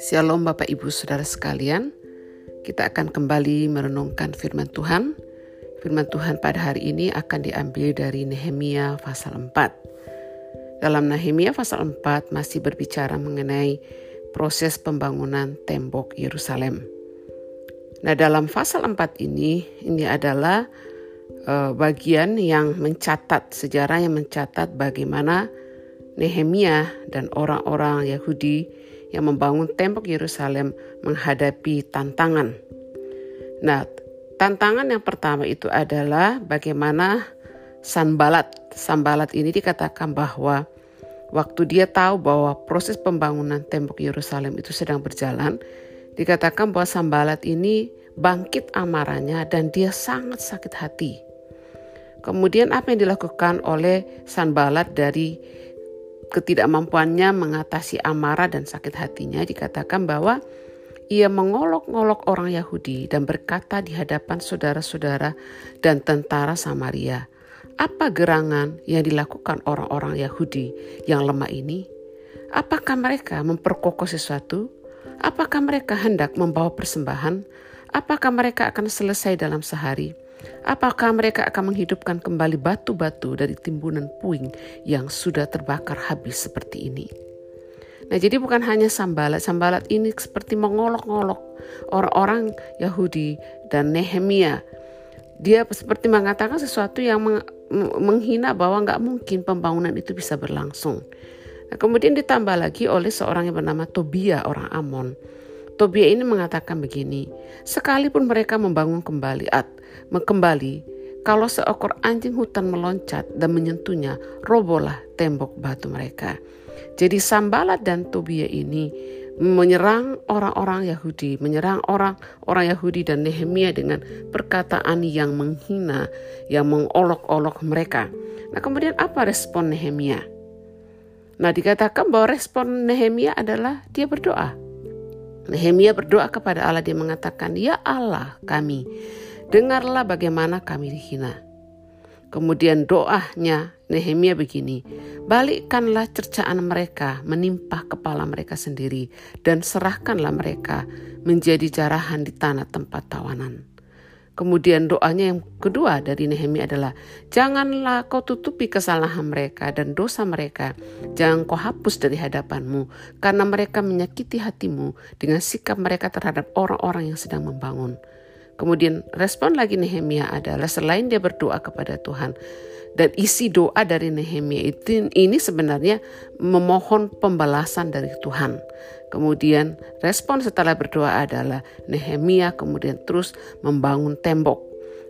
Shalom Bapak Ibu Saudara sekalian. Kita akan kembali merenungkan firman Tuhan. Firman Tuhan pada hari ini akan diambil dari Nehemia pasal 4. Dalam Nehemia pasal 4 masih berbicara mengenai proses pembangunan tembok Yerusalem. Nah, dalam pasal 4 ini ini adalah uh, bagian yang mencatat sejarah yang mencatat bagaimana Nehemia dan orang-orang Yahudi yang membangun tembok Yerusalem menghadapi tantangan. Nah, tantangan yang pertama itu adalah bagaimana Sanbalat. Sanbalat ini dikatakan bahwa waktu dia tahu bahwa proses pembangunan tembok Yerusalem itu sedang berjalan, dikatakan bahwa Sanbalat ini bangkit amarahnya dan dia sangat sakit hati. Kemudian apa yang dilakukan oleh Sanbalat dari ketidakmampuannya mengatasi amarah dan sakit hatinya dikatakan bahwa ia mengolok-olok orang Yahudi dan berkata di hadapan saudara-saudara dan tentara Samaria, "Apa gerangan yang dilakukan orang-orang Yahudi yang lemah ini? Apakah mereka memperkokoh sesuatu? Apakah mereka hendak membawa persembahan? Apakah mereka akan selesai dalam sehari?" Apakah mereka akan menghidupkan kembali batu-batu dari timbunan puing yang sudah terbakar habis seperti ini? Nah, jadi bukan hanya sambalat, sambalat ini seperti mengolok-olok orang-orang Yahudi dan Nehemia. Dia seperti mengatakan sesuatu yang menghina bahwa nggak mungkin pembangunan itu bisa berlangsung. Nah, kemudian ditambah lagi oleh seorang yang bernama Tobia, orang Amon. Tobia ini mengatakan begini, sekalipun mereka membangun kembali at kembali, kalau seekor anjing hutan meloncat dan menyentuhnya, robohlah tembok batu mereka. Jadi Sambalat dan Tobia ini menyerang orang-orang Yahudi, menyerang orang-orang Yahudi dan Nehemia dengan perkataan yang menghina, yang mengolok-olok mereka. Nah kemudian apa respon Nehemia? Nah dikatakan bahwa respon Nehemia adalah dia berdoa. Nehemia berdoa kepada Allah dia mengatakan, "Ya Allah kami, dengarlah bagaimana kami dihina." Kemudian doanya Nehemia begini, "Balikkanlah cercaan mereka menimpa kepala mereka sendiri dan serahkanlah mereka menjadi jarahan di tanah tempat tawanan." Kemudian doanya yang kedua dari Nehemia adalah janganlah kau tutupi kesalahan mereka dan dosa mereka. Jangan kau hapus dari hadapanmu karena mereka menyakiti hatimu dengan sikap mereka terhadap orang-orang yang sedang membangun. Kemudian respon lagi Nehemia adalah selain dia berdoa kepada Tuhan, dan isi doa dari Nehemia itu ini sebenarnya memohon pembalasan dari Tuhan. Kemudian respon setelah berdoa adalah Nehemia kemudian terus membangun tembok.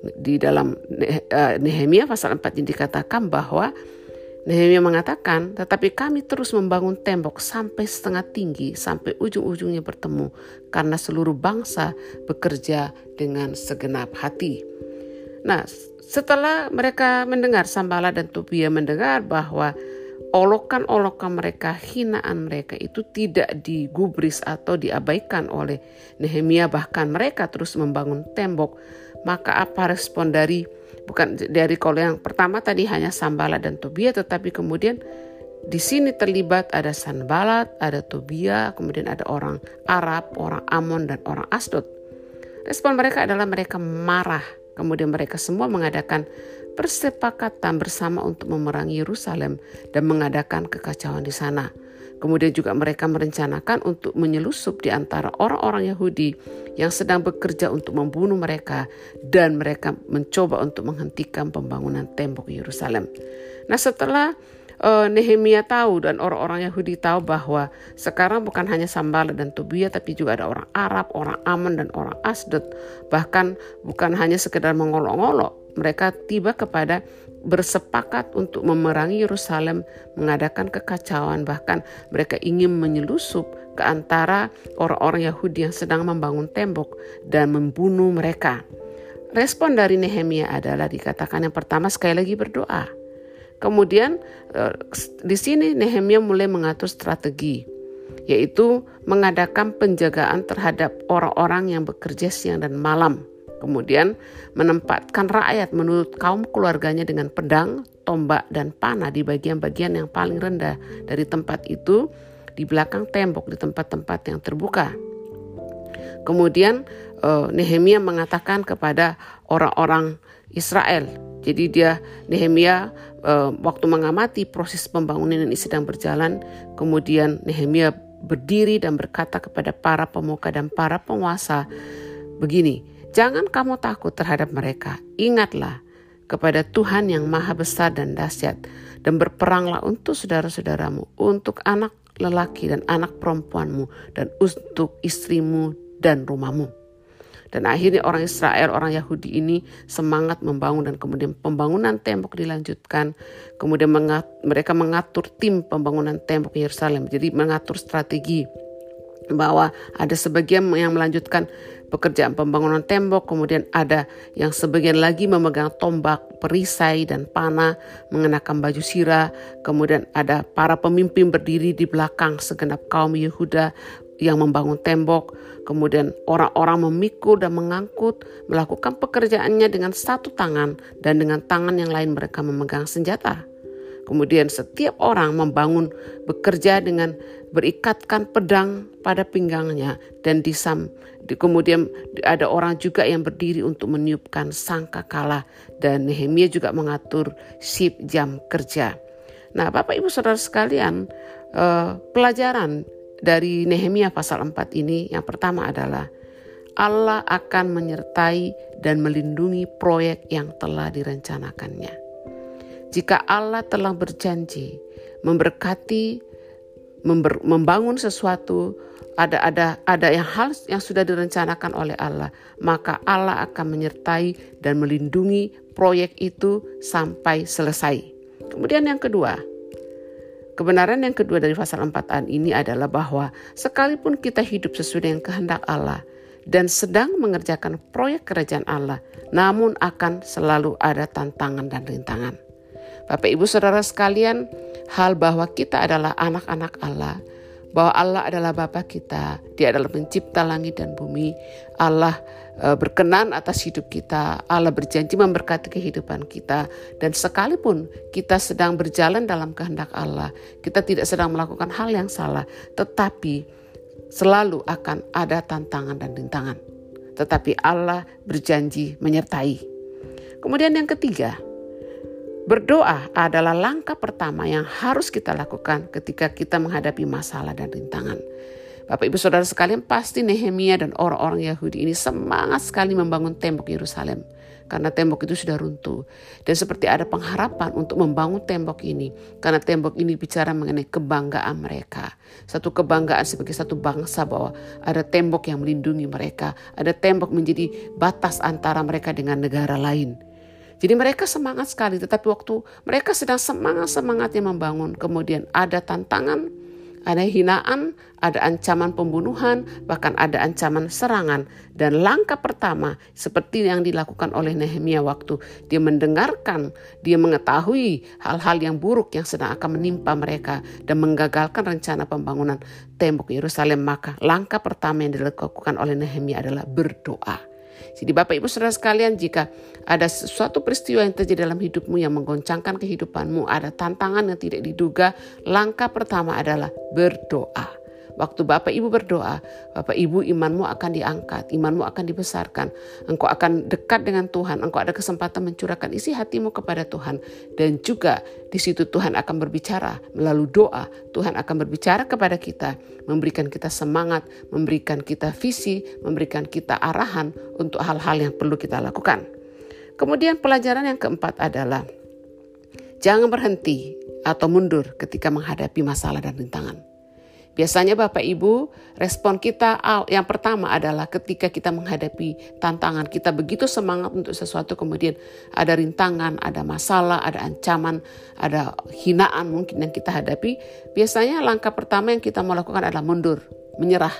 Di dalam eh, Nehemia pasal 4 ini dikatakan bahwa Nehemia mengatakan, tetapi kami terus membangun tembok sampai setengah tinggi, sampai ujung-ujungnya bertemu, karena seluruh bangsa bekerja dengan segenap hati. Nah, setelah mereka mendengar Sambala dan Tobia mendengar bahwa olokan-olokan mereka, hinaan mereka itu tidak digubris atau diabaikan oleh Nehemia. Bahkan mereka terus membangun tembok, maka apa respon dari bukan dari kalau yang pertama tadi hanya Sambala dan Tobia tetapi kemudian di sini terlibat ada Sanbalat, ada Tobia, kemudian ada orang Arab, orang Amon dan orang Asdod. Respon mereka adalah mereka marah Kemudian mereka semua mengadakan persepakatan bersama untuk memerangi Yerusalem dan mengadakan kekacauan di sana. Kemudian juga mereka merencanakan untuk menyelusup di antara orang-orang Yahudi yang sedang bekerja untuk membunuh mereka dan mereka mencoba untuk menghentikan pembangunan tembok Yerusalem. Nah, setelah uh, Nehemia tahu dan orang-orang Yahudi tahu bahwa sekarang bukan hanya Sambala dan Tobia tapi juga ada orang Arab, orang Aman dan orang Asdod. Bahkan bukan hanya sekedar mengolok-olok, mereka tiba kepada bersepakat untuk memerangi Yerusalem, mengadakan kekacauan, bahkan mereka ingin menyelusup ke antara orang-orang Yahudi yang sedang membangun tembok dan membunuh mereka. Respon dari Nehemia adalah dikatakan yang pertama sekali lagi berdoa. Kemudian eh, di sini Nehemia mulai mengatur strategi yaitu mengadakan penjagaan terhadap orang-orang yang bekerja siang dan malam. Kemudian menempatkan rakyat menurut kaum keluarganya dengan pedang, tombak dan panah di bagian-bagian yang paling rendah dari tempat itu di belakang tembok di tempat-tempat yang terbuka. Kemudian uh, Nehemia mengatakan kepada orang-orang Israel. Jadi dia Nehemia uh, waktu mengamati proses pembangunan ini sedang berjalan, kemudian Nehemia berdiri dan berkata kepada para pemuka dan para penguasa begini, jangan kamu takut terhadap mereka. Ingatlah kepada Tuhan yang maha besar dan dahsyat dan berperanglah untuk saudara-saudaramu, untuk anak lelaki dan anak perempuanmu dan untuk istrimu dan rumahmu. Dan akhirnya orang Israel, orang Yahudi ini semangat membangun dan kemudian pembangunan tembok dilanjutkan. Kemudian mengat, mereka mengatur tim pembangunan tembok Yerusalem. Jadi mengatur strategi bahwa ada sebagian yang melanjutkan pekerjaan pembangunan tembok, kemudian ada yang sebagian lagi memegang tombak, perisai, dan panah, mengenakan baju sirah, kemudian ada para pemimpin berdiri di belakang segenap kaum Yehuda yang membangun tembok, kemudian orang-orang memikul dan mengangkut, melakukan pekerjaannya dengan satu tangan dan dengan tangan yang lain mereka memegang senjata. Kemudian setiap orang membangun bekerja dengan berikatkan pedang pada pinggangnya dan disam. Kemudian ada orang juga yang berdiri untuk meniupkan sangka kalah dan Nehemia juga mengatur sip jam kerja. Nah, Bapak Ibu Saudara sekalian, eh, pelajaran dari Nehemia pasal 4 ini yang pertama adalah Allah akan menyertai dan melindungi proyek yang telah direncanakannya. Jika Allah telah berjanji memberkati, member, membangun sesuatu, ada ada ada yang hal yang sudah direncanakan oleh Allah, maka Allah akan menyertai dan melindungi proyek itu sampai selesai. Kemudian yang kedua, kebenaran yang kedua dari pasal 4 ini adalah bahwa sekalipun kita hidup sesuai dengan kehendak Allah dan sedang mengerjakan proyek kerajaan Allah, namun akan selalu ada tantangan dan rintangan. Bapak Ibu Saudara sekalian, hal bahwa kita adalah anak-anak Allah, bahwa Allah adalah Bapa kita, Dia adalah pencipta langit dan bumi, Allah berkenan atas hidup kita, Allah berjanji memberkati kehidupan kita, dan sekalipun kita sedang berjalan dalam kehendak Allah, kita tidak sedang melakukan hal yang salah, tetapi selalu akan ada tantangan dan rintangan. Tetapi Allah berjanji menyertai. Kemudian yang ketiga, Berdoa adalah langkah pertama yang harus kita lakukan ketika kita menghadapi masalah dan rintangan. Bapak Ibu Saudara sekalian pasti Nehemia dan orang-orang Yahudi ini semangat sekali membangun tembok Yerusalem. Karena tembok itu sudah runtuh. Dan seperti ada pengharapan untuk membangun tembok ini. Karena tembok ini bicara mengenai kebanggaan mereka. Satu kebanggaan sebagai satu bangsa bahwa ada tembok yang melindungi mereka. Ada tembok menjadi batas antara mereka dengan negara lain. Jadi mereka semangat sekali, tetapi waktu mereka sedang semangat-semangatnya membangun, kemudian ada tantangan, ada hinaan, ada ancaman pembunuhan, bahkan ada ancaman serangan. Dan langkah pertama seperti yang dilakukan oleh Nehemia waktu dia mendengarkan, dia mengetahui hal-hal yang buruk yang sedang akan menimpa mereka dan menggagalkan rencana pembangunan tembok Yerusalem. Maka langkah pertama yang dilakukan oleh Nehemia adalah berdoa. Jadi Bapak Ibu Saudara sekalian jika ada sesuatu peristiwa yang terjadi dalam hidupmu yang menggoncangkan kehidupanmu, ada tantangan yang tidak diduga, langkah pertama adalah berdoa. Waktu Bapak Ibu berdoa, Bapak Ibu imanmu akan diangkat, imanmu akan dibesarkan. Engkau akan dekat dengan Tuhan, engkau ada kesempatan mencurahkan isi hatimu kepada Tuhan. Dan juga di situ Tuhan akan berbicara melalui doa. Tuhan akan berbicara kepada kita, memberikan kita semangat, memberikan kita visi, memberikan kita arahan untuk hal-hal yang perlu kita lakukan. Kemudian pelajaran yang keempat adalah jangan berhenti atau mundur ketika menghadapi masalah dan rintangan. Biasanya Bapak Ibu, respon kita yang pertama adalah ketika kita menghadapi tantangan, kita begitu semangat untuk sesuatu kemudian ada rintangan, ada masalah, ada ancaman, ada hinaan mungkin yang kita hadapi, biasanya langkah pertama yang kita mau lakukan adalah mundur, menyerah.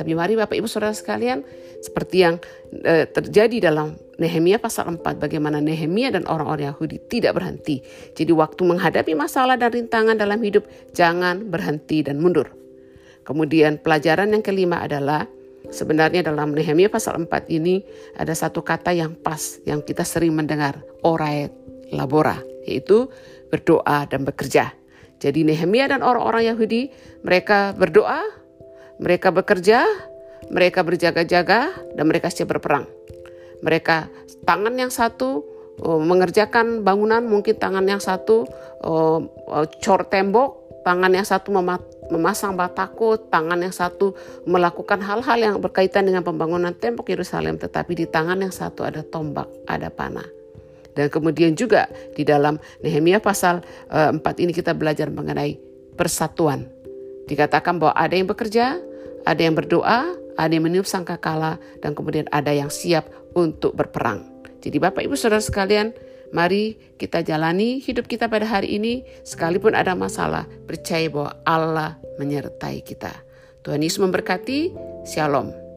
Tapi mari Bapak Ibu Saudara sekalian, seperti yang e, terjadi dalam Nehemia pasal 4, bagaimana Nehemia dan orang-orang Yahudi tidak berhenti. Jadi waktu menghadapi masalah dan rintangan dalam hidup, jangan berhenti dan mundur. Kemudian pelajaran yang kelima adalah sebenarnya dalam Nehemia pasal 4 ini ada satu kata yang pas yang kita sering mendengar, orait. labora, yaitu berdoa dan bekerja. Jadi Nehemia dan orang-orang Yahudi mereka berdoa, mereka bekerja, mereka berjaga-jaga dan mereka siap berperang. Mereka tangan yang satu oh, mengerjakan bangunan, mungkin tangan yang satu oh, oh, cor tembok, tangan yang satu memasang batako, tangan yang satu melakukan hal-hal yang berkaitan dengan pembangunan tembok Yerusalem, tetapi di tangan yang satu ada tombak, ada panah. Dan kemudian juga di dalam Nehemia pasal uh, eh, 4 ini kita belajar mengenai persatuan. Dikatakan bahwa ada yang bekerja, ada yang berdoa, ada yang meniup sangkakala, dan kemudian ada yang siap untuk berperang. Jadi Bapak Ibu Saudara sekalian, mari kita jalani hidup kita pada hari ini sekalipun ada masalah, percaya bahwa Allah menyertai kita. Tuhan Yesus memberkati. Shalom.